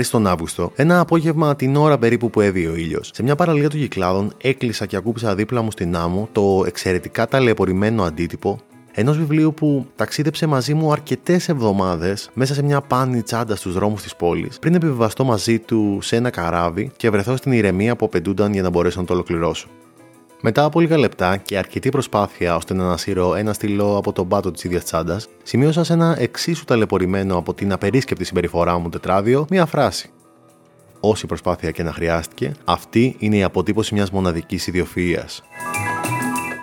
πέρυσι τον Αύγουστο, ένα απόγευμα την ώρα περίπου που έβγαινε ο ήλιος. Σε μια παραλία των κυκλάδων έκλεισα και ακούπησα δίπλα μου στην άμμο το εξαιρετικά ταλαιπωρημένο αντίτυπο ενός βιβλίου που ταξίδεψε μαζί μου αρκετές εβδομάδες μέσα σε μια πάνη τσάντα στους δρόμους της πόλης, πριν επιβιβαστώ μαζί του σε ένα καράβι και βρεθώ στην ηρεμία που απαιτούνταν για να μπορέσω να το ολοκληρώσω. Μετά από λίγα λεπτά και αρκετή προσπάθεια ώστε να ανασύρω ένα στυλό από τον πάτο της ίδιας τσάντας, σημείωσα σε ένα εξίσου ταλαιπωρημένο από την απερίσκεπτη συμπεριφορά μου τετράδιο μία φράση. Όση προσπάθεια και να χρειάστηκε, αυτή είναι η αποτύπωση μιας μοναδικής ιδιοφυα.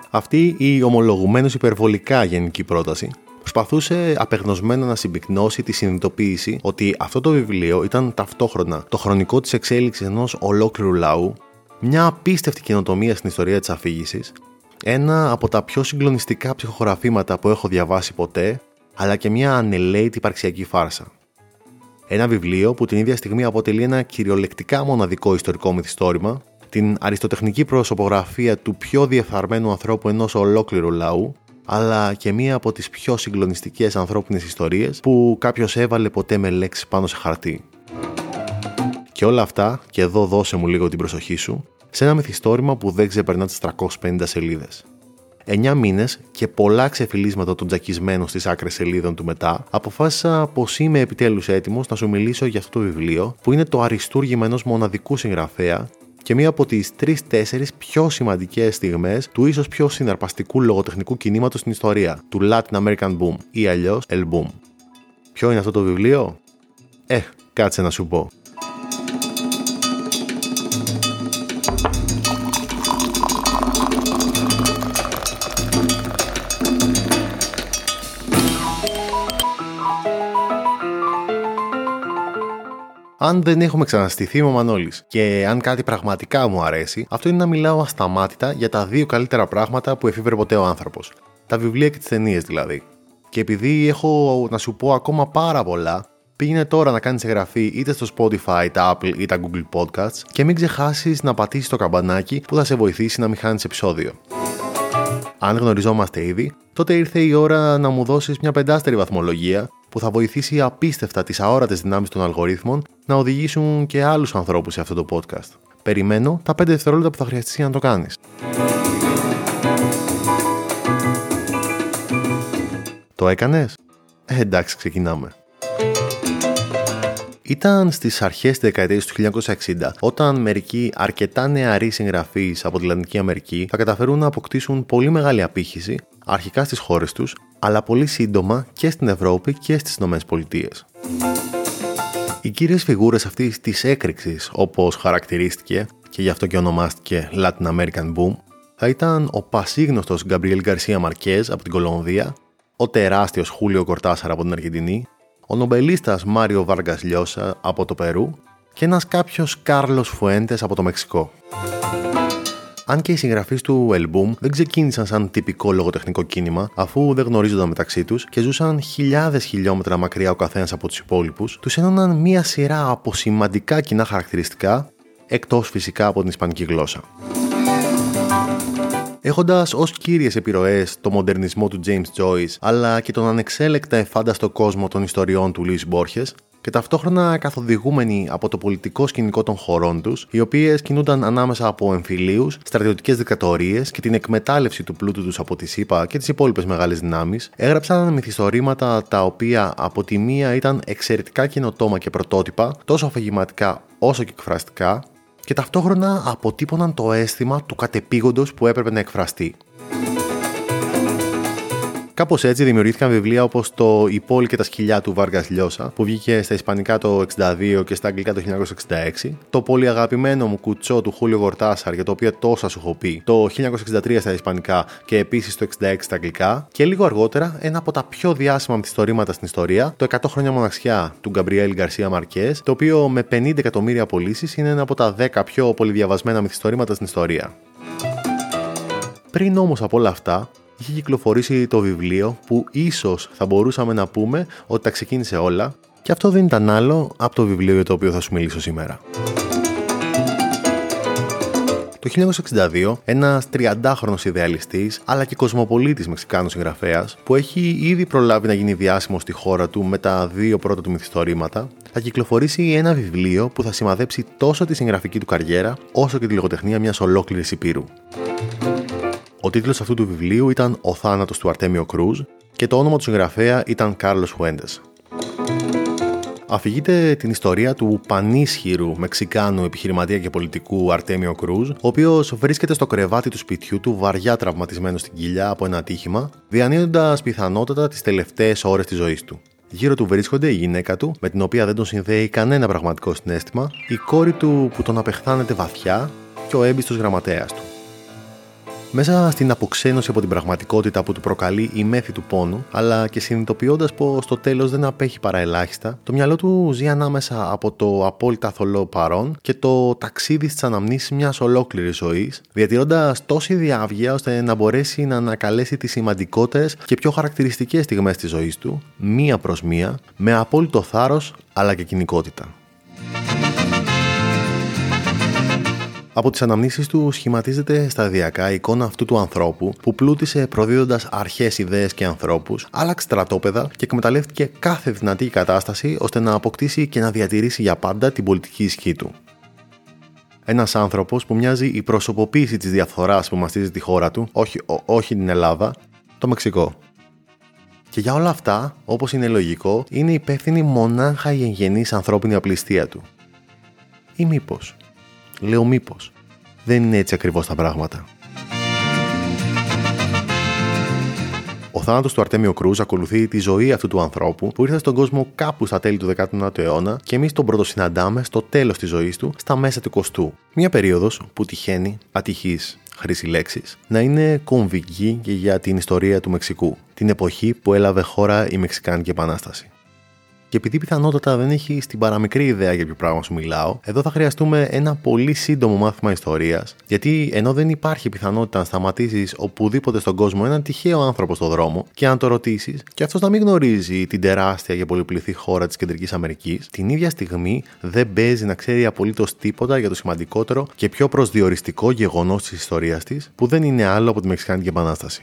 Αυτή η ομολογουμένως υπερβολικά γενική πρόταση προσπαθούσε απεγνωσμένα να συμπυκνώσει τη συνειδητοποίηση ότι αυτό το βιβλίο ήταν ταυτόχρονα το χρονικό της εξέλιξης ενός ολόκληρου λαού μια απίστευτη καινοτομία στην ιστορία της αφήγησης, ένα από τα πιο συγκλονιστικά ψυχογραφήματα που έχω διαβάσει ποτέ, αλλά και μια ανελαίτη υπαρξιακή φάρσα. Ένα βιβλίο που την ίδια στιγμή αποτελεί ένα κυριολεκτικά μοναδικό ιστορικό μυθιστόρημα, την αριστοτεχνική προσωπογραφία του πιο διεφθαρμένου ανθρώπου ενός ολόκληρου λαού, αλλά και μία από τις πιο συγκλονιστικές ανθρώπινες ιστορίες που κάποιος έβαλε ποτέ με λέξη πάνω σε χαρτί. Και όλα αυτά, και εδώ δώσε μου λίγο την προσοχή σου, σε ένα μυθιστόρημα που δεν ξεπερνά τις 350 σελίδες. 9 μήνες και πολλά ξεφυλίσματα των τζακισμένων στις άκρες σελίδων του μετά, αποφάσισα πως είμαι επιτέλους έτοιμος να σου μιλήσω για αυτό το βιβλίο, που είναι το αριστούργημα ενός μοναδικού συγγραφέα και μία από τις 3-4 πιο σημαντικές στιγμές του ίσως πιο συναρπαστικού λογοτεχνικού κινήματος στην ιστορία, του Latin American Boom ή αλλιώς El Boom. Ποιο είναι αυτό το βιβλίο; Ε, κάτσε να σου πω. Αν δεν έχουμε ξαναστηθεί με ο Μανώλης. Και αν κάτι πραγματικά μου αρέσει, αυτό είναι να μιλάω ασταμάτητα για τα δύο καλύτερα πράγματα που εφήβρε ποτέ ο άνθρωπος. Τα βιβλία και τις ταινίες δηλαδή. Και επειδή έχω να σου πω ακόμα πάρα πολλά, πήγαινε τώρα να κάνεις εγγραφή είτε στο Spotify, τα Apple ή τα Google Podcasts και μην ξεχάσεις να πατήσεις το καμπανάκι που θα σε βοηθήσει να μην χάνεις επεισόδιο. Αν γνωριζόμαστε ήδη, τότε ήρθε η ώρα να μου δώσεις μια πεντάστερη βαθμολογία που θα βοηθήσει απίστευτα τις αόρατες δυνάμεις των αλγορίθμων να οδηγήσουν και άλλους ανθρώπους σε αυτό το podcast. Περιμένω τα 5 δευτερόλεπτα που θα χρειαστεί να το κάνεις. Το έκανες; Ε, εντάξει, ξεκινάμε. Ήταν στις αρχές τη δεκαετίας του 1960, όταν μερικοί αρκετά νεαροί συγγραφείς από τη Λατινική Αμερική θα καταφέρουν να αποκτήσουν πολύ μεγάλη απήχηση, αρχικά στις χώρες τους, αλλά πολύ σύντομα και στην Ευρώπη και στις ΗΠΑ. Οι κύριες φιγούρες αυτής της έκρηξης, όπως χαρακτηρίστηκε και γι' αυτό και ονομάστηκε Latin American Boom, θα ήταν ο πασίγνωστος Γκαμπριέλ Γκαρσία Μαρκέζ από την Κολομβία, ο τεράστιος Χούλιο Κορτάσαρα από την Αργεντινή, ο νομπελίστας Μάριο Βάργας Λιώσα από το Περού και ένας κάποιος Κάρλος Φουέντες από το Μεξικό. Αν και οι συγγραφείς του Elboom δεν ξεκίνησαν σαν τυπικό λογοτεχνικό κίνημα, αφού δεν γνωρίζονταν μεταξύ τους και ζούσαν χιλιάδες χιλιόμετρα μακριά ο καθένας από τους υπόλοιπους, τους ένωναν μία σειρά από σημαντικά κοινά χαρακτηριστικά, εκτός φυσικά από την ισπανική γλώσσα. Έχοντας ως κύριες επιρροές το μοντερνισμό του James Joyce, αλλά και τον ανεξέλεκτα εφάνταστο κόσμο των ιστοριών του Λουί Μπόρχες, και ταυτόχρονα καθοδηγούμενοι από το πολιτικό σκηνικό των χωρών τους, οι οποίες κινούνταν ανάμεσα από εμφυλίους, στρατιωτικές δικτατορίες και την εκμετάλλευση του πλούτου τους από τη ΣΥΠΑ και τις υπόλοιπες μεγάλες δυνάμεις, έγραψαν μυθιστορήματα τα οποία από τη μία ήταν εξαιρετικά καινοτόμα και πρωτότυπα, τόσο αφηγηματικά όσο και εκφραστικά, και ταυτόχρονα αποτύπωναν το αίσθημα του κατεπήγοντος που έπρεπε να εκφραστεί. Κάπως έτσι δημιουργήθηκαν βιβλία όπως το Η πόλη και τα σκυλιά του Βάργα Λιώσα, που βγήκε στα Ισπανικά το 1962 και στα Αγγλικά το 1966, το πολύ αγαπημένο μου κουτσό του Χούλιο Γορτάσαρ, για το οποίο τόσα σου έχω πει, το 1963 στα Ισπανικά και επίσης το 1966 στα Αγγλικά, και λίγο αργότερα ένα από τα πιο διάσημα μυθιστορήματα στην ιστορία, το 100 χρόνια μοναξιά του Γκαμπριέλ Γκαρσία Μαρκές, το οποίο με 50 εκατομμύρια πωλήσεις είναι ένα από τα 10 πιο πολυδιαβασμένα μυθιστορήματα στην ιστορία. Πριν όμως από όλα αυτά, είχε κυκλοφορήσει το βιβλίο που ίσως θα μπορούσαμε να πούμε ότι τα ξεκίνησε όλα και αυτό δεν ήταν άλλο από το βιβλίο για το οποίο θα σου μιλήσω σήμερα. Το Το 1962, ένας 30χρονο ιδεαλιστής αλλά και κοσμοπολίτης Μεξικάνος συγγραφέας, που έχει ήδη προλάβει να γίνει διάσημος στη χώρα του με τα δύο πρώτα του μυθιστορήματα, θα κυκλοφορήσει ένα βιβλίο που θα σημαδέψει τόσο τη συγγραφική του καριέρα όσο και τη λογοτεχνία μιας ολόκληρης υπήρου. Ο τίτλος αυτού του βιβλίου ήταν Ο θάνατος του Αρτέμιο Κρούζ και το όνομα του συγγραφέα ήταν Κάρλος Χουέντε αφηγείται την ιστορία του πανίσχυρου Μεξικάνου επιχειρηματία και πολιτικού Αρτέμιο Κρούζ, ο οποίος βρίσκεται στο κρεβάτι του σπιτιού του βαριά τραυματισμένο στην κοιλιά από ένα ατύχημα, διανύοντας πιθανότατα τις τελευταίες ώρες της ζωής του. Γύρω του βρίσκονται η γυναίκα του, με την οποία δεν τον συνδέει κανένα πραγματικό συνέστημα, η κόρη του που τον απεχθάνεται βαθιά και ο έμπιστος γραμματέας του. Μέσα στην αποξένωση από την πραγματικότητα που του προκαλεί η μέθη του πόνου, αλλά και συνειδητοποιώντας πως στο τέλος δεν απέχει παρά ελάχιστα, το μυαλό του ζει ανάμεσα από το απόλυτα θολό παρόν και το ταξίδι στις αναμνήσεις μιας ολόκληρης ζωής, διατηρώντας τόση διάβγεια ώστε να μπορέσει να ανακαλέσει τις σημαντικότερες και πιο χαρακτηριστικές στιγμές της ζωής του, μία προς μία, με απόλυτο θάρρος αλλά και κοινικότητα. Από τις αναμνήσεις του σχηματίζεται σταδιακά η εικόνα αυτού του ανθρώπου που πλούτησε προδίδοντας αρχές ιδέες και ανθρώπους, άλλαξε στρατόπεδα και εκμεταλλεύτηκε κάθε δυνατή κατάσταση ώστε να αποκτήσει και να διατηρήσει για πάντα την πολιτική ισχύ του. Ένας άνθρωπος που μοιάζει η προσωποποίηση της διαφθοράς που μαστίζει τη χώρα του, όχι, όχι την Ελλάδα, το Μεξικό. Και για όλα αυτά, όπως είναι λογικό, είναι υπεύθυνη μονάχα η εγγενής ανθρώπινη απληστία του. Ή μήπως Λέω μήπως. Δεν είναι έτσι ακριβώς τα πράγματα. Ο θάνατος του Αρτέμιο Κρούζ ακολουθεί τη ζωή αυτού του ανθρώπου που ήρθε στον κόσμο κάπου στα τέλη του 19ου αιώνα και εμείς τον πρωτοσυναντάμε στο τέλος της ζωής του, στα μέσα του 20ου. Μια περίοδος που τυχαίνει, ατυχής, χρήση λέξης, να είναι κομβική και για την ιστορία του Μεξικού, την εποχή που έλαβε χώρα η Μεξικάνικη Επανάσταση. Και επειδή πιθανότατα δεν έχει την παραμικρή ιδέα για ποιο πράγμα σου μιλάω, εδώ θα χρειαστούμε ένα πολύ σύντομο μάθημα ιστορίας, γιατί ενώ δεν υπάρχει πιθανότητα να σταματήσεις οπουδήποτε στον κόσμο έναν τυχαίο άνθρωπο στον δρόμο και αν το ρωτήσεις, και αυτός να μην γνωρίζει την τεράστια και πολυπληθή χώρα της Κεντρικής Αμερικής, την ίδια στιγμή δεν παίζει να ξέρει απολύτως τίποτα για το σημαντικότερο και πιο προσδιοριστικό γεγονός της ιστορίας της, που δεν είναι άλλο από τη Μεξικάνικη Επανάσταση.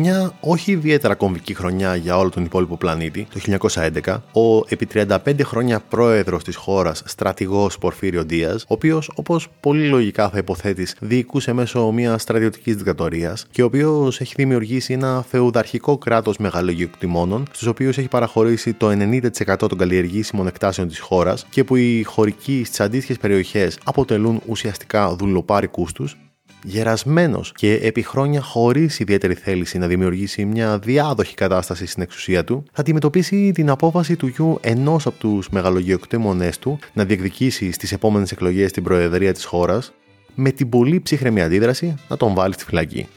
Μια όχι ιδιαίτερα κομβική χρονιά για όλο τον υπόλοιπο πλανήτη, το 1911, ο επί 35 χρόνια πρόεδρος της χώρας στρατηγός Πορφύριο Ντίας, ο οποίος όπως πολύ λογικά θα υποθέτεις διοικούσε μέσω μιας στρατιωτικής δικτατορίας και ο οποίος έχει δημιουργήσει ένα φεουδαρχικό κράτος μεγαλογιοκτημόνων, στους οποίους έχει παραχωρήσει το 90% των καλλιεργήσιμων εκτάσεων της χώρας και που οι χωρικοί στις αντίστοιχες περιοχές αποτελούν ουσιαστικά δουλοπάρικούς τους γερασμένος και επί χρόνια χωρίς ιδιαίτερη θέληση να δημιουργήσει μια διάδοχη κατάσταση στην εξουσία του, θα αντιμετωπίσει την απόφαση του γιου ενός από τους μεγαλογειοκτήμονέ του να διεκδικήσει στις επόμενες εκλογές την προεδρία της χώρας, με την πολύ ψύχρεμη αντίδραση να τον βάλει στη φυλακή.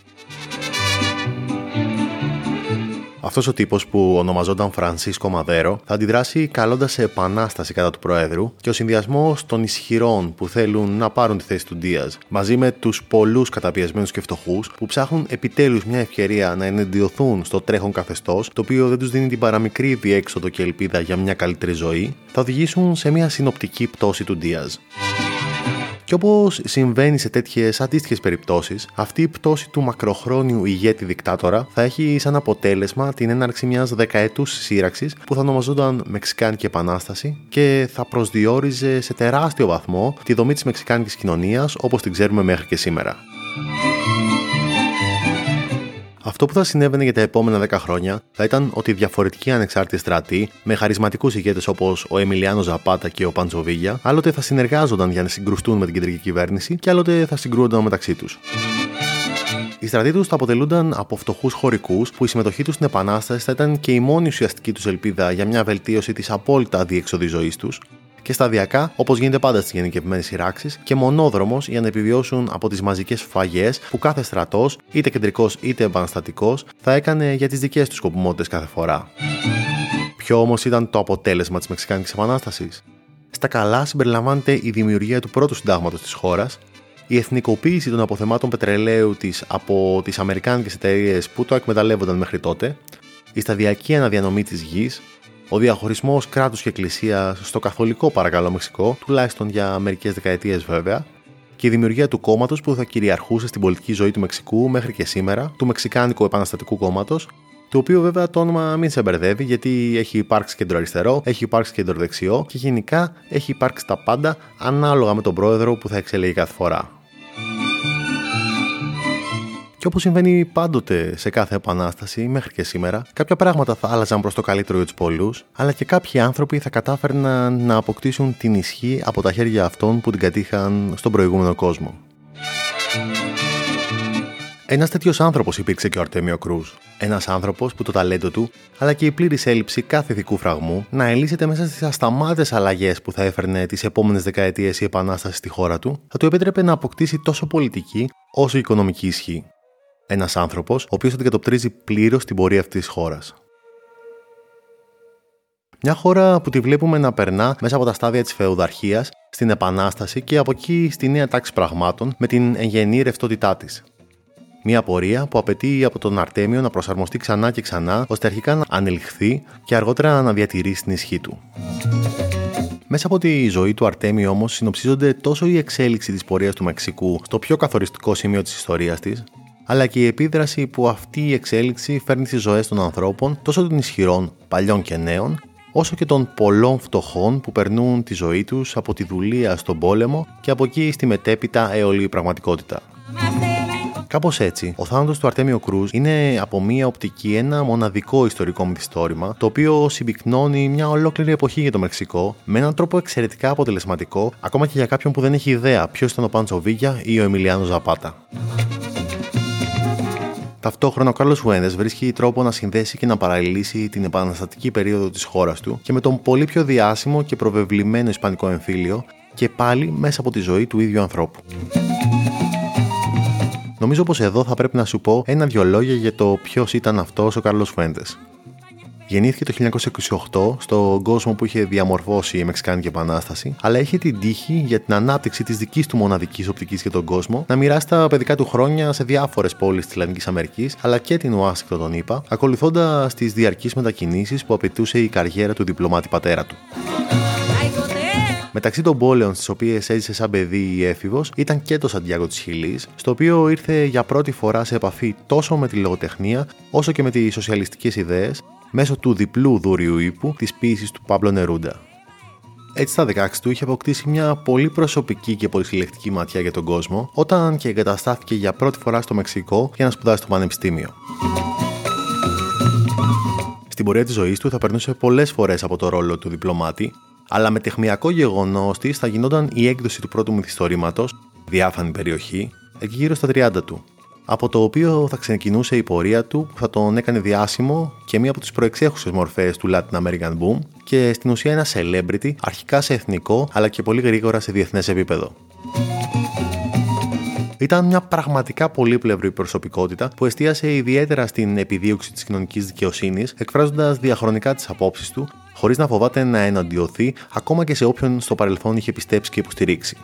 Αυτός ο τύπος που ονομαζόταν Φρανσίσκο Μαδέρο θα αντιδράσει καλώντας σε επανάσταση κατά του Προέδρου και ο συνδυασμός των ισχυρών που θέλουν να πάρουν τη θέση του Ντίας μαζί με τους πολλούς καταπιεσμένους και φτωχούς που ψάχνουν επιτέλους μια ευκαιρία να ενεντιωθούν στο τρέχον καθεστώς, το οποίο δεν τους δίνει την παραμικρή διέξοδο και ελπίδα για μια καλύτερη ζωή, θα οδηγήσουν σε μια συνοπτική πτώση του Ντίας. Και όπως συμβαίνει σε τέτοιες αντίστοιχες περιπτώσεις, αυτή η πτώση του μακροχρόνιου ηγέτη δικτάτορα θα έχει σαν αποτέλεσμα την έναρξη μιας δεκαετούς σύραξης που θα ονομαζόταν Μεξικάνικη Επανάσταση και θα προσδιορίζε σε τεράστιο βαθμό τη δομή της Μεξικάνικης κοινωνίας όπως την ξέρουμε μέχρι και σήμερα. Αυτό που θα συνέβαινε για τα επόμενα 10 χρόνια θα ήταν ότι διαφορετικοί ανεξάρτητοι στρατοί, με χαρισματικούς ηγέτες όπως ο Εμιλιάνος Ζαπάτα και ο Παντζοβίγια, άλλοτε θα συνεργάζονταν για να συγκρουστούν με την κεντρική κυβέρνηση και άλλοτε θα συγκρούονταν μεταξύ τους. Οι στρατοί τους θα αποτελούνταν από φτωχούς χωρικούς που η συμμετοχή τους στην Επανάσταση θα ήταν και η μόνη ουσιαστική τους ελπίδα για μια βελτίωση της απόλυτα αδιεξοδή ζωής τους, και σταδιακά, όπως γίνεται πάντα στις γενικευμένες σειράξεις, και μονόδρομος για να επιβιώσουν από τις μαζικές φαγές που κάθε στρατός, είτε κεντρικός είτε επαναστατικός, θα έκανε για τις δικές του σκοπιμότητες κάθε φορά. Ποιο όμως ήταν το αποτέλεσμα της Μεξικάνικης Επανάστασης; Στα καλά συμπεριλαμβάνεται η δημιουργία του πρώτου συντάγματος της χώρας, η εθνικοποίηση των αποθεμάτων πετρελαίου της από τις Αμερικάνικες εταιρείες που το εκμεταλλεύονταν μέχρι τότε, η σταδιακή αναδιανομή της γης, Ο διαχωρισμός κράτους και εκκλησίας στο καθολικό παρακαλώ Μεξικό, τουλάχιστον για μερικές δεκαετίες βέβαια, και η δημιουργία του κόμματος που θα κυριαρχούσε στην πολιτική ζωή του Μεξικού μέχρι και σήμερα, του Μεξικάνικου Επαναστατικού Κόμματος, το οποίο βέβαια το όνομα μην σε μπερδεύει γιατί έχει υπάρξει κεντροαριστερό, έχει υπάρξει κεντροδεξιό και γενικά έχει υπάρξει τα πάντα ανάλογα με τον πρόεδρο που θα εξελέγει κάθε φορά. Και όπως συμβαίνει πάντοτε σε κάθε επανάσταση μέχρι και σήμερα, κάποια πράγματα θα άλλαζαν προς το καλύτερο για τους πολλούς, αλλά και κάποιοι άνθρωποι θα κατάφερναν να αποκτήσουν την ισχύ από τα χέρια αυτών που την κατήχαν στον προηγούμενο κόσμο. Ένας τέτοιος άνθρωπος υπήρξε και ο Αρτέμιο Κρούζ. Ένας άνθρωπος που το ταλέντο του, αλλά και η πλήρης έλλειψη κάθε ηθικού φραγμού, να ελύσεται μέσα στις ασταμάτε αλλαγές που θα έφερνε τις επόμενες δεκαετίες η Επανάσταση στη χώρα του, θα του επέτρεπε να αποκτήσει τόσο πολιτική όσο οικονομική ισχύ. Ένας άνθρωπος, ο οποίος αντικατοπτρίζει πλήρως την πορεία αυτής της χώρας. Μια χώρα που τη βλέπουμε να περνά μέσα από τα στάδια της φεουδαρχίας στην Επανάσταση και από εκεί στη νέα τάξη πραγμάτων με την εγγενή ρευστότητά της. Μια πορεία που απαιτεί από τον Αρτέμιο να προσαρμοστεί ξανά και ξανά, ώστε αρχικά να ανελιχθεί και αργότερα να διατηρήσει την ισχύ του. Μέσα από τη ζωή του Αρτέμιου όμως συνοψίζονται τόσο η εξέλιξη της πορείας του Μεξικού στο πιο καθοριστικό σημείο της ιστορίας της, αλλά και η επίδραση που αυτή η εξέλιξη φέρνει στις ζωές των ανθρώπων, τόσο των ισχυρών, παλιών και νέων, όσο και των πολλών φτωχών που περνούν τη ζωή τους από τη δουλεία στον πόλεμο και από εκεί στη μετέπειτα αιωλή πραγματικότητα. Κάπως έτσι, ο θάνατος του Αρτέμιο Κρούζ είναι από μία οπτική ένα μοναδικό ιστορικό μυθιστόρημα, το οποίο συμπυκνώνει μια ολόκληρη εποχή για το Μεξικό με έναν τρόπο εξαιρετικά αποτελεσματικό, ακόμα και για κάποιον που δεν έχει ιδέα ποιος ήταν ο Πάντσο Βίγια ή ο Εμιλιάνο Ζαπάτα. Ταυτόχρονα, ο Κάρλος Φουέντε βρίσκει τρόπο να συνδέσει και να παραλληλήσει την επαναστατική περίοδο της χώρας του και με τον πολύ πιο διάσημο και προβεβλημένο Ισπανικό εμφύλιο και πάλι μέσα από τη ζωή του ίδιου ανθρώπου. Νομίζω πως εδώ θα πρέπει να σου πω ένα-δυο λόγια για το ποιος ήταν αυτός ο Κάρλος Φουέντε. Γεννήθηκε το 1928 στον κόσμο που είχε διαμορφώσει η Μεξικάνικη Επανάσταση, αλλά είχε την τύχη για την ανάπτυξη της δικής του μοναδικής οπτικής για τον κόσμο να μοιράσει τα παιδικά του χρόνια σε διάφορες πόλεις της Λατινικής Αμερικής, αλλά και την Ουάσιγκτον τον είπα, ακολουθώντας τις διαρκείς μετακινήσεις που απαιτούσε η καριέρα του διπλωμάτη πατέρα του. Μεταξύ των πόλεων στις οποίες έζησε σαν παιδί ή έφηβος ήταν και το Σαντιάγκο της Χιλής, στο οποίο ήρθε για πρώτη φορά σε επαφή τόσο με τη λογοτεχνία όσο και με τις σοσιαλιστικές ιδέες μέσω του διπλού δούριου ύπου της ποιήσης του Παύλο Νερούντα. Έτσι, στα 16 του είχε αποκτήσει μια πολύ προσωπική και πολυσυλλεκτική ματιά για τον κόσμο, όταν και εγκαταστάθηκε για πρώτη φορά στο Μεξικό για να σπουδάσει στο Πανεπιστήμιο. Στην πορεία της ζωής του θα περνούσε πολλές φορές από το ρόλο του διπλωμάτη, αλλά με τεχμιακό γεγονός της θα γινόταν η έκδοση του πρώτου μυθιστορήματος, διάφανη περιοχή, εκεί γύρω στα 30 του, από το οποίο θα ξεκινούσε η πορεία του που θα τον έκανε διάσημο και μία από τις προεξέχουσες μορφές του Latin American Boom και στην ουσία ένα celebrity, αρχικά σε εθνικό αλλά και πολύ γρήγορα σε διεθνές επίπεδο. Ήταν μια πραγματικά πολύπλευρη προσωπικότητα που εστίασε ιδιαίτερα στην επιδίωξη της κοινωνικής δικαιοσύνης, εκφράζοντας διαχρονικά τις απόψεις του, χωρίς να φοβάται να εναντιωθεί ακόμα και σε όποιον στο παρελθόν είχε πιστέψει και υποστηρίξει.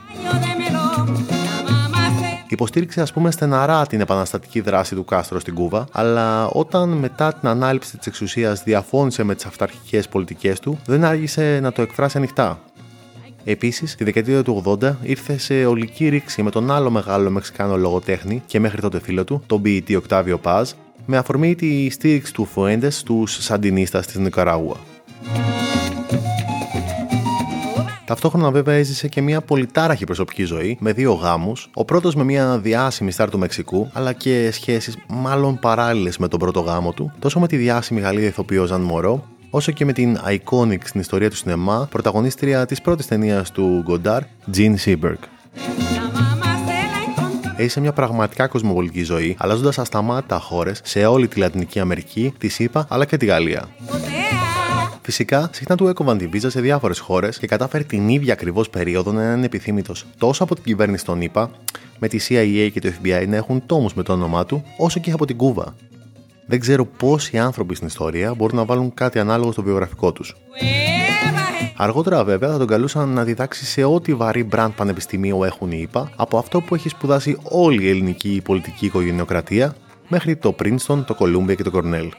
Υποστήριξε, ας πούμε, στεναρά την επαναστατική δράση του Κάστρο στην Κούβα, αλλά όταν μετά την ανάληψη της εξουσίας διαφώνησε με τις αυταρχικές πολιτικές του, δεν άργησε να το εκφράσει ανοιχτά. Επίσης, τη δεκαετία του 80 ήρθε σε ολική ρήξη με τον άλλο μεγάλο Μεξικάνο λογοτέχνη και μέχρι τότε φίλο του, τον ποιητή Οκτάβιο Παζ, με αφορμή τη στήριξη του Φουέντες στους Σαντινίστας της Νικαράγουα. Ταυτόχρονα, βέβαια, έζησε και μια πολυτάραχη προσωπική ζωή με δύο γάμους. Ο πρώτος με μια διάσημη στάρ του Μεξικού, αλλά και σχέσεις μάλλον παράλληλες με τον πρώτο γάμο του, τόσο με τη διάσημη Γαλλίδα ηθοποιό Ζαν Μωρό, όσο και με την iconic στην ιστορία του σινεμά πρωταγωνίστρια της πρώτης ταινίας του Γκοντάρ, Jean Seberg. Έζησε μια πραγματικά κοσμοπολική ζωή, αλλάζοντας ασταμάτητα χώρες σε όλη τη Λατινική Αμερική, τη ΣΥΠΑ αλλά και τη Γαλλία. Φυσικά, συχνά του έκοβαν τη βίζα σε διάφορες χώρες και κατάφερε την ίδια ακριβώς περίοδο να είναι επιθύμητο τόσο από την κυβέρνηση των ΗΠΑ, με τη CIA και το FBI να έχουν τόμους με το όνομά του, όσο και από την Κούβα, δεν ξέρω πόσοι άνθρωποι στην ιστορία μπορούν να βάλουν κάτι ανάλογο στο βιογραφικό τους. Αργότερα, βέβαια, θα τον καλούσαν να διδάξει σε ό,τι βαρύ μπραντ πανεπιστημίου έχουν οι ΗΠΑ, από αυτό που έχει σπουδάσει όλη η ελληνική πολιτική οικογενειοκρατία, μέχρι το Princeton, το Columbia και το Cornell.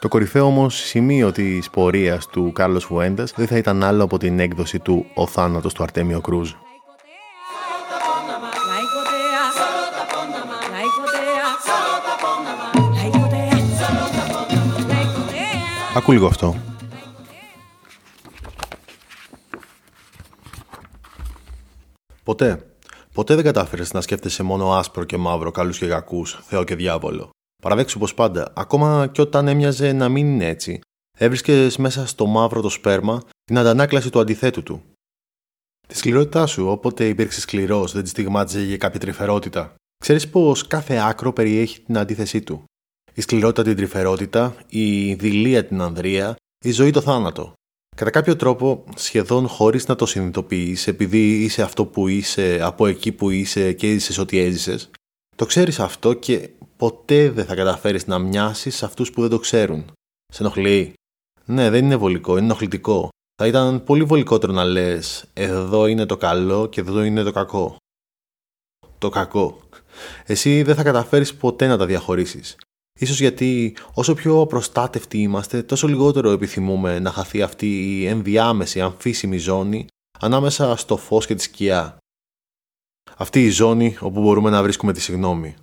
Το κορυφαίο όμως σημείο της πορείας του Κάρλος Φουέντε δεν θα ήταν άλλο από την έκδοση του Ο θάνατος του Αρτέμιο Κρούζ. Ακού λίγο αυτό. Ποτέ, ποτέ δεν κατάφερες να σκέφτεσαι μόνο άσπρο και μαύρο, καλούς και κακούς, Θεό και διάβολο. Παραδέξου πως πάντα, ακόμα και όταν έμοιαζε να μην είναι έτσι, έβρισκες μέσα στο μαύρο το σπέρμα την αντανάκλαση του αντιθέτου του. Τη σκληρότητά σου, όποτε υπήρξε σκληρός, δεν τη στιγμάτιζε για κάποια τρυφερότητα. Ξέρεις πως κάθε άκρο περιέχει την αντίθεσή του. Η σκληρότητα την τρυφερότητα, η δηλία την ανδρεία, η ζωή το θάνατο. Κατά κάποιο τρόπο, σχεδόν χωρίς να το συνειδητοποιείς, επειδή είσαι αυτό που είσαι, από εκεί που είσαι και έζησε ό,τι έζησες, το ξέρεις αυτό και ποτέ δεν θα καταφέρεις να μοιάσεις σε αυτούς που δεν το ξέρουν. Σε ενοχλεί; Ναι, δεν είναι βολικό, είναι ενοχλητικό. Θα ήταν πολύ βολικότερο να λες: Εδώ είναι το καλό και εδώ είναι το κακό. Το κακό. Εσύ δεν θα καταφέρεις ποτέ να τα διαχωρίσεις. Ίσως γιατί όσο πιο απροστάτευτοι είμαστε, τόσο λιγότερο επιθυμούμε να χαθεί αυτή η ενδιάμεση αμφίσιμη ζώνη ανάμεσα στο φως και τη σκιά. Αυτή η ζώνη όπου μπορούμε να βρίσκουμε τη συγνώμη.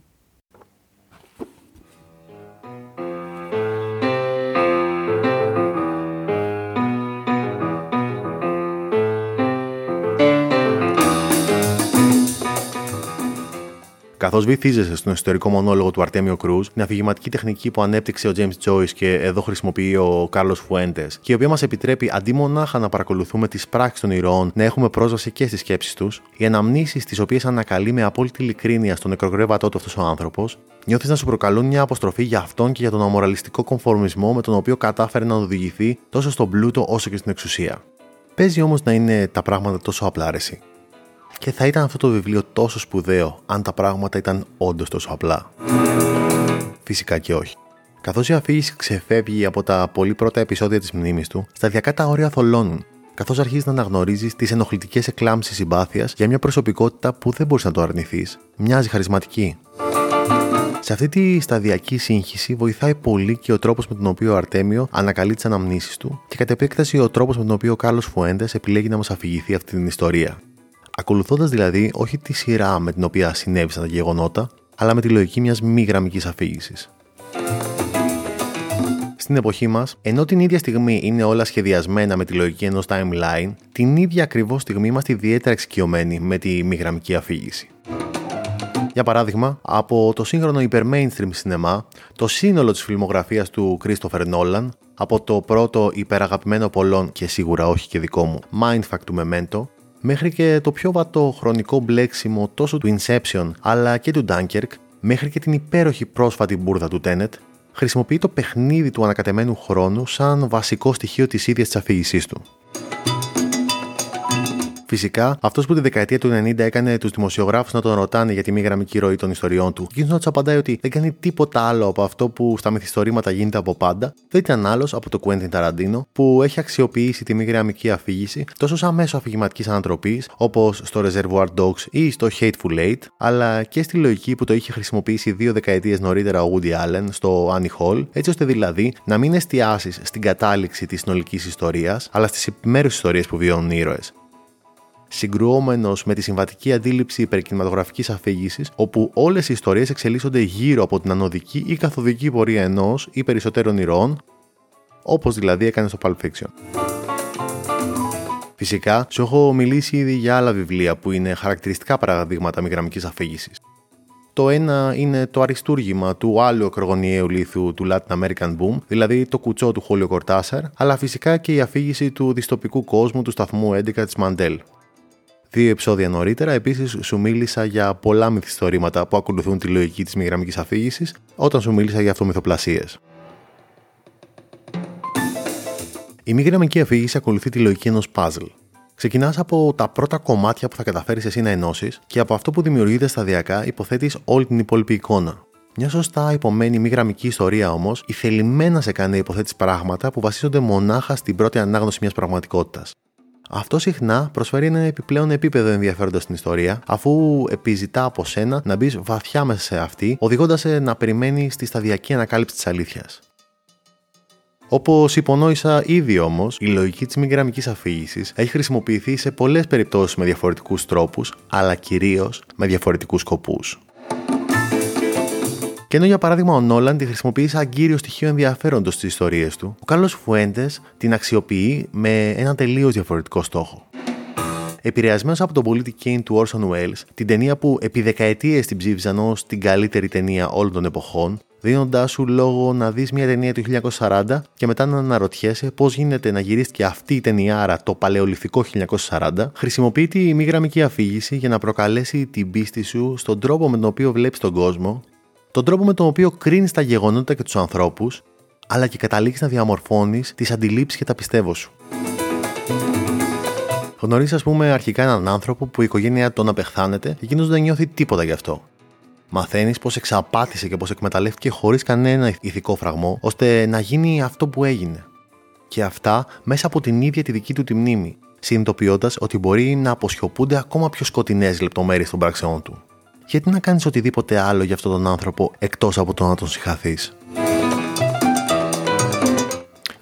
Καθώς βυθίζεσαι στον ιστορικό μονόλογο του Αρτέμιο Κρούζ, την αφηγηματική τεχνική που ανέπτυξε ο James Joyce και εδώ χρησιμοποιεί ο Κάρλο Φουέντε, και η οποία μας επιτρέπει αντί μονάχα να παρακολουθούμε τις πράξεις των ηρώων, να έχουμε πρόσβαση και στις σκέψεις τους, οι αναμνήσεις τις οποίες ανακαλεί με απόλυτη ειλικρίνεια στον νεκρογρέβατό του αυτός ο άνθρωπος, νιώθεις να σου προκαλούν μια αποστροφή για αυτόν και για τον αμοραλιστικό κομφορμισμό με τον οποίο κατάφερε να οδηγηθεί τόσο στον πλούτο όσο και στην εξουσία. Παίζει όμως να είναι τα πράγματα τόσο απλά αρέσει. Και θα ήταν αυτό το βιβλίο τόσο σπουδαίο αν τα πράγματα ήταν όντως τόσο απλά. Φυσικά και όχι. Καθώς η αφήγηση ξεφεύγει από τα πολύ πρώτα επεισόδια της μνήμης του, σταδιακά τα όρια θολώνουν, καθώς αρχίζεις να αναγνωρίζεις τις ενοχλητικές εκλάμψεις συμπάθειας για μια προσωπικότητα που δεν μπορείς να το αρνηθείς, μοιάζει χαρισματική. Σε αυτή τη σταδιακή σύγχυση βοηθάει πολύ και ο τρόπος με τον οποίο ο Αρτέμιο ανακαλεί τις αναμνήσεις του και κατ' επέκταση ο τρόπος με τον οποίο ο Κάρλος Φουέντες επιλέγει να μας αφηγηθεί αυτή την ιστορία ακολουθώντας δηλαδή όχι τη σειρά με την οποία συνέβησαν τα γεγονότα, αλλά με τη λογική μιας μη γραμμικής αφήγησης. Στην εποχή μας, ενώ την ίδια στιγμή είναι όλα σχεδιασμένα με τη λογική ενός timeline, την ίδια ακριβώς στιγμή είμαστε ιδιαίτερα εξοικειωμένοι με τη μη γραμμική αφήγηση. Για παράδειγμα, από το σύγχρονο υπερ-mainstream σινεμά, το σύνολο της φιλμογραφίας του Christopher Nolan, από το πρώτο υπεραγαπημένο πολλών και σίγουρα όχι και δικό μου Mindfuck του Memento, μέχρι και το πιο βατό χρονικό μπλέξιμο τόσο του Inception αλλά και του Dunkirk, μέχρι και την υπέροχη πρόσφατη μπουρδα του Tenet, χρησιμοποιεί το παιχνίδι του ανακατεμένου χρόνου σαν βασικό στοιχείο της ίδιας της αφήγησής του. Φυσικά, αυτός που τη δεκαετία του 90 έκανε τους δημοσιογράφους να τον ρωτάνε για τη μη γραμμική ροή των ιστοριών του, εκείνος να τους απαντάει ότι δεν κάνει τίποτα άλλο από αυτό που στα μυθιστορήματα γίνεται από πάντα, δεν ήταν άλλος από το Quentin Tarantino, που έχει αξιοποιήσει τη μη γραμμική αφήγηση τόσο σαν μέσο αφηγηματικής ανατροπής, όπως στο Reservoir Dogs ή στο Hateful Eight, αλλά και στη λογική που το είχε χρησιμοποιήσει δύο δεκαετίες νωρίτερα ο Woody Allen στο Annie Hall, έτσι ώστε δηλαδή να μην εστιάσεις στην κατάληξη της συνολικής ιστορίας, αλλά στις επιμέρους ιστορίες που βιώνουν οι ήρωες συγκρουόμενος με τη συμβατική αντίληψη υπερκινηματογραφικής αφήγησης, όπου όλες οι ιστορίες εξελίσσονται γύρω από την ανωδική ή καθοδική πορεία ενός ή περισσότερων ηρώων, όπως δηλαδή έκανε στο Pulp Fiction. Φυσικά, σου έχω μιλήσει ήδη για άλλα βιβλία που είναι χαρακτηριστικά παραδείγματα μη γραμμική αφήγησης. Το ένα είναι το αριστούργημα του άλλου ακρογωνιαίου λίθου του Latin American Boom, δηλαδή το κουτσό του Χόλιο Κορτάσαρ, αλλά φυσικά και η αφήγηση του διστοπικού κόσμου του σταθμού 11 της Μαντέλ. Δύο επεισόδια νωρίτερα, επίσης, σου μίλησα για πολλά μυθιστορήματα που ακολουθούν τη λογική της μη γραμμικής αφήγησης, όταν σου μίλησα για αυτομυθοπλασίες. Η μη γραμμική αφήγηση ακολουθεί τη λογική ενός puzzle. Ξεκινάς από τα πρώτα κομμάτια που θα καταφέρεις εσύ να ενώσεις και από αυτό που δημιουργείται σταδιακά υποθέτεις όλη την υπόλοιπη εικόνα. Μια σωστά υπομένη μη γραμμική ιστορία όμως, η θελημένα σε κάνει να υποθέτεις πράγματα που βασίζονται μονάχα στην πρώτη ανάγνωση μιας πραγματικότητας. Αυτό συχνά προσφέρει ένα επιπλέον επίπεδο ενδιαφέροντα στην ιστορία, αφού επιζητά από σένα να μπεις βαθιά μέσα σε αυτή, οδηγώντας σε να περιμένει στη σταδιακή ανακάλυψη της αλήθειας. Όπως υπονόησα ήδη όμως, η λογική της μη γραμμικής αφήγησης έχει χρησιμοποιηθεί σε πολλές περιπτώσεις με διαφορετικούς τρόπους, αλλά κυρίως με διαφορετικούς σκοπούς. Και ενώ για παράδειγμα ο Νόλαν τη χρησιμοποιεί σαν κύριο στοιχείο ενδιαφέροντος στις ιστορίες του, ο Κάρλος Φουέντες την αξιοποιεί με ένα τελείως διαφορετικό στόχο. Επηρεασμένος από τον πολίτη Κέιν του Orson Welles, την ταινία που επί δεκαετίες την ψήφιζαν ως την καλύτερη ταινία όλων των εποχών, δίνοντάς σου λόγο να δεις μια ταινία του 1940 και μετά να αναρωτιέσαι πώς γίνεται να γυρίστηκε αυτή η ταινία, άρα το παλαιολιθικό 1940, χρησιμοποιεί τη μη γραμμική αφήγηση για να προκαλέσει την πίστη σου στον τρόπο με τον οποίο βλέπεις τον κόσμο, τον τρόπο με τον οποίο κρίνεις τα γεγονότα και τους ανθρώπους, αλλά και καταλήγεις να διαμορφώνεις τις αντιλήψεις και τα πιστεύω σου. Γνωρίζεις, ας πούμε, αρχικά έναν άνθρωπο που η οικογένειά τον απεχθάνεται και εκείνος δεν νιώθει τίποτα γι' αυτό. Μαθαίνεις πώς εξαπάτησε και πώς εκμεταλλεύτηκε χωρίς κανένα ηθικό φραγμό, ώστε να γίνει αυτό που έγινε. Και αυτά μέσα από την ίδια τη δική του τη μνήμη, συνειδητοποιώντας ότι μπορεί να αποσιωπούνται ακόμα πιο σκοτεινές λεπτομέρειες των πράξεών του. Γιατί να κάνεις οτιδήποτε άλλο για αυτόν τον άνθρωπο εκτός από το να τον συγχαθείς;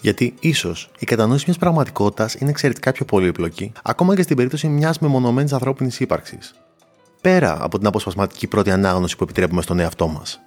Γιατί ίσως η κατανόηση μιας πραγματικότητας είναι εξαιρετικά πιο πολύπλοκη, ακόμα και στην περίπτωση μιας μεμονωμένης ανθρώπινης ύπαρξης πέρα από την αποσπασματική πρώτη ανάγνωση που επιτρέπουμε στον εαυτό μας.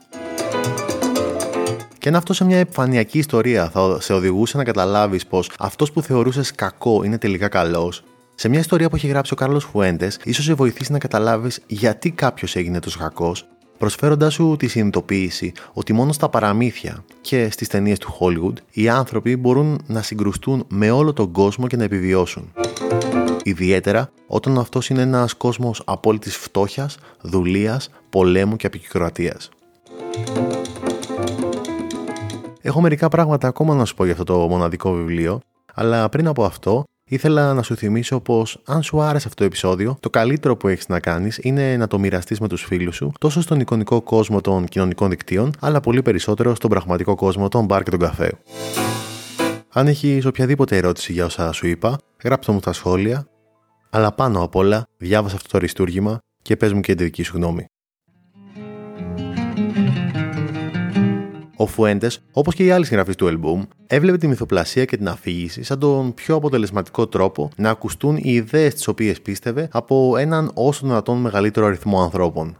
Και αν αυτό σε μια επιφανειακή ιστορία θα σε οδηγούσε να καταλάβεις πως αυτός που θεωρούσες κακό είναι τελικά καλός, σε μια ιστορία που έχει γράψει ο Κάρλος Φουέντες, ίσως σε βοηθήσει να καταλάβεις γιατί κάποιος έγινε τόσο κακός, προσφέροντάς σου τη συνειδητοποίηση ότι μόνο στα παραμύθια και στις ταινίες του Hollywood οι άνθρωποι μπορούν να συγκρουστούν με όλο τον κόσμο και να επιβιώσουν ιδιαίτερα όταν αυτός είναι ένας κόσμος απόλυτης φτώχειας, δουλείας, πολέμου και απεικιοκρατία. Έχω μερικά πράγματα ακόμα να σου πω για αυτό το μοναδικό βιβλίο, αλλά πριν από αυτό ήθελα να σου θυμίσω πως αν σου άρεσε αυτό το επεισόδιο, το καλύτερο που έχεις να κάνεις είναι να το μοιραστείς με τους φίλους σου, τόσο στον εικονικό κόσμο των κοινωνικών δικτύων, αλλά πολύ περισσότερο στον πραγματικό κόσμο των μπαρ και των καφέ. Αν έχεις οποιαδήποτε ερώτηση για όσα σου είπα, γράψτε μου στα σχόλια αλλά πάνω απ' όλα διάβασα αυτό το αριστούργημα και πες μου και τη δική σου γνώμη. Ο Φουέντες, όπως και οι άλλοι συγγραφείς του Ελμπούμ, έβλεπε τη μυθοπλασία και την αφήγηση σαν τον πιο αποτελεσματικό τρόπο να ακουστούν οι ιδέες τις οποίες πίστευε από έναν όσο δυνατόν μεγαλύτερο αριθμό ανθρώπων.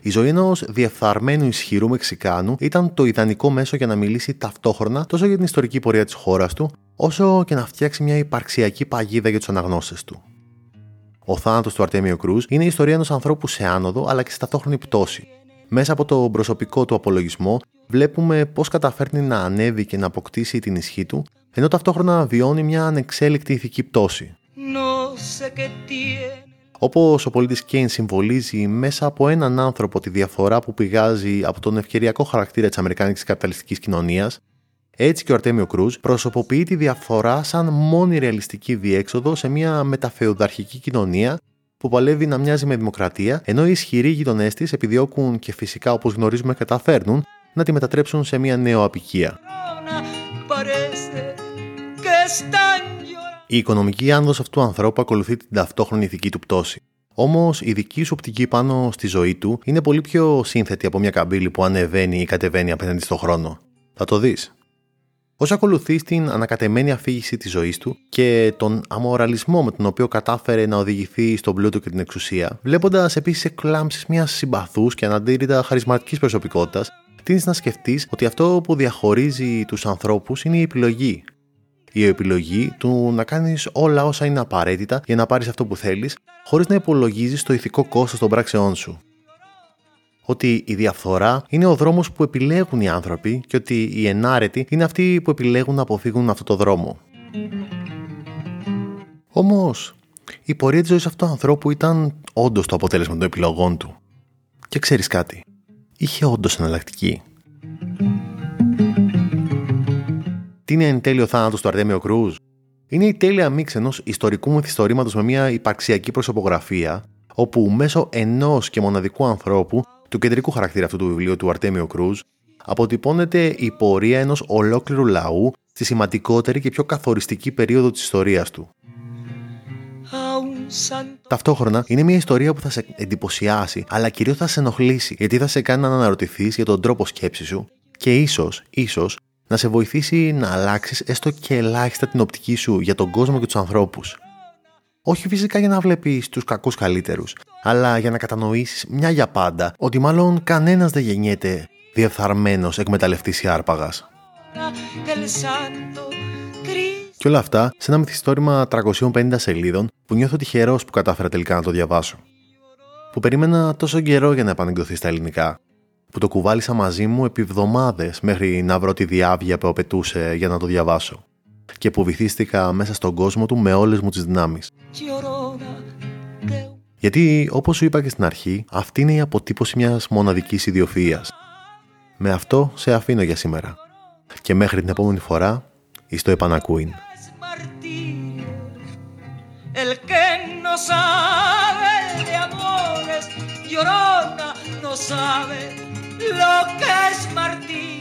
Η ζωή ενός διεφθαρμένου ισχυρού Μεξικάνου ήταν το ιδανικό μέσο για να μιλήσει ταυτόχρονα τόσο για την ιστορική πορεία της χώρας του, όσο και να φτιάξει μια υπαρξιακή παγίδα για τους αναγνώστε του. Ο θάνατος του Αρτέμιο Κρούζ είναι η ιστορία ενός ανθρώπου σε άνοδο αλλά και σε ταυτόχρονη πτώση. Μέσα από το προσωπικό του απολογισμό, βλέπουμε πώς καταφέρνει να ανέβει και να αποκτήσει την ισχύ του, ενώ ταυτόχρονα βιώνει μια ανεξέλεκτη ηθική πτώση. Όπως ο πολίτης Κέιν συμβολίζει μέσα από έναν άνθρωπο τη διαφορά που πηγάζει από τον ευκαιριακό χαρακτήρα της Αμερικάνικης καπιταλιστικής κοινωνίας, έτσι και ο Αρτέμιο Κρούζ προσωποποιεί τη διαφορά σαν μόνη ρεαλιστική διέξοδο σε μια μεταφεουδαρχική κοινωνία που παλεύει να μοιάζει με δημοκρατία, ενώ οι ισχυροί γειτονές της επιδιώκουν και φυσικά όπως γνωρίζουμε καταφέρνουν να τη μετατρέψουν σε μια νέο απικία. Η οικονομική άνοδος αυτού του ανθρώπου ακολουθεί την ταυτόχρονη ηθική του πτώση. Όμως η δική σου οπτική πάνω στη ζωή του είναι πολύ πιο σύνθετη από μια καμπύλη που ανεβαίνει ή κατεβαίνει απέναντι στον χρόνο. Θα το δεις. Όσο ακολουθεί στην ανακατεμένη αφήγηση της ζωής του και τον αμοραλισμό με τον οποίο κατάφερε να οδηγηθεί στον πλούτο και την εξουσία, βλέποντας επίσης εκλάμψεις μιας συμπαθούς και αναντήρητα χαρισματικής προσωπικότητας, τίνει να σκεφτείς ότι αυτό που διαχωρίζει τους ανθρώπους είναι η επιλογή, η επιλογή του να κάνεις όλα όσα είναι απαραίτητα για να πάρεις αυτό που θέλεις, χωρίς να υπολογίζεις το ηθικό κόστος των πράξεών σου. Ότι η διαφθορά είναι ο δρόμος που επιλέγουν οι άνθρωποι και ότι οι ενάρετοι είναι αυτοί που επιλέγουν να αποφύγουν αυτό το δρόμο. Όμως, η πορεία της ζωής αυτού του ανθρώπου ήταν όντως το αποτέλεσμα των επιλογών του. Και ξέρεις κάτι, είχε όντως εναλλακτική. Τι είναι εν τέλει ο θάνατος του Αρτέμιο Κρούζ; Είναι η τέλεια μίξη ενός ιστορικού μυθιστορήματος με μια υπαρξιακή προσωπογραφία, όπου μέσω ενός και μοναδικού ανθρώπου, του κεντρικού χαρακτήρα αυτού του βιβλίου του Αρτέμιο Κρούζ, αποτυπώνεται η πορεία ενός ολόκληρου λαού στη σημαντικότερη και πιο καθοριστική περίοδο της ιστορίας του. Ταυτόχρονα είναι μια ιστορία που θα σε εντυπωσιάσει, αλλά κυρίως θα σε ενοχλήσει, γιατί θα σε κάνει να αναρωτηθείς για τον τρόπο σκέψης σου και ίσως, ίσως, να σε βοηθήσει να αλλάξεις έστω και ελάχιστα την οπτική σου για τον κόσμο και τους ανθρώπους. Όχι φυσικά για να βλέπεις τους κακούς καλύτερους, αλλά για να κατανοήσεις μια για πάντα ότι μάλλον κανένας δεν γεννιέται διεφθαρμένος εκμεταλλευτής ή άρπαγας. Και όλα αυτά σε ένα μυθιστόρημα 350 σελίδων που νιώθω τυχερός που κατάφερα τελικά να το διαβάσω. Που περίμενα τόσο καιρό για να επανεκδοθεί στα ελληνικά, που το κουβάλισα μαζί μου επί εβδομάδε μέχρι να βρω τη διάβγεια που απαιτούσε για να το διαβάσω και που βυθίστηκα μέσα στον κόσμο του με όλες μου τις δυνάμεις. Γιατί, όπως σου είπα και στην αρχή, αυτή είναι η αποτύπωση μιας μοναδικής ιδιοφυΐας. Με αυτό σε αφήνω για σήμερα. Και μέχρι την επόμενη φορά, εις το επανακούειν. El que no sabe de amores, llorona, no sabe lo que es martirio.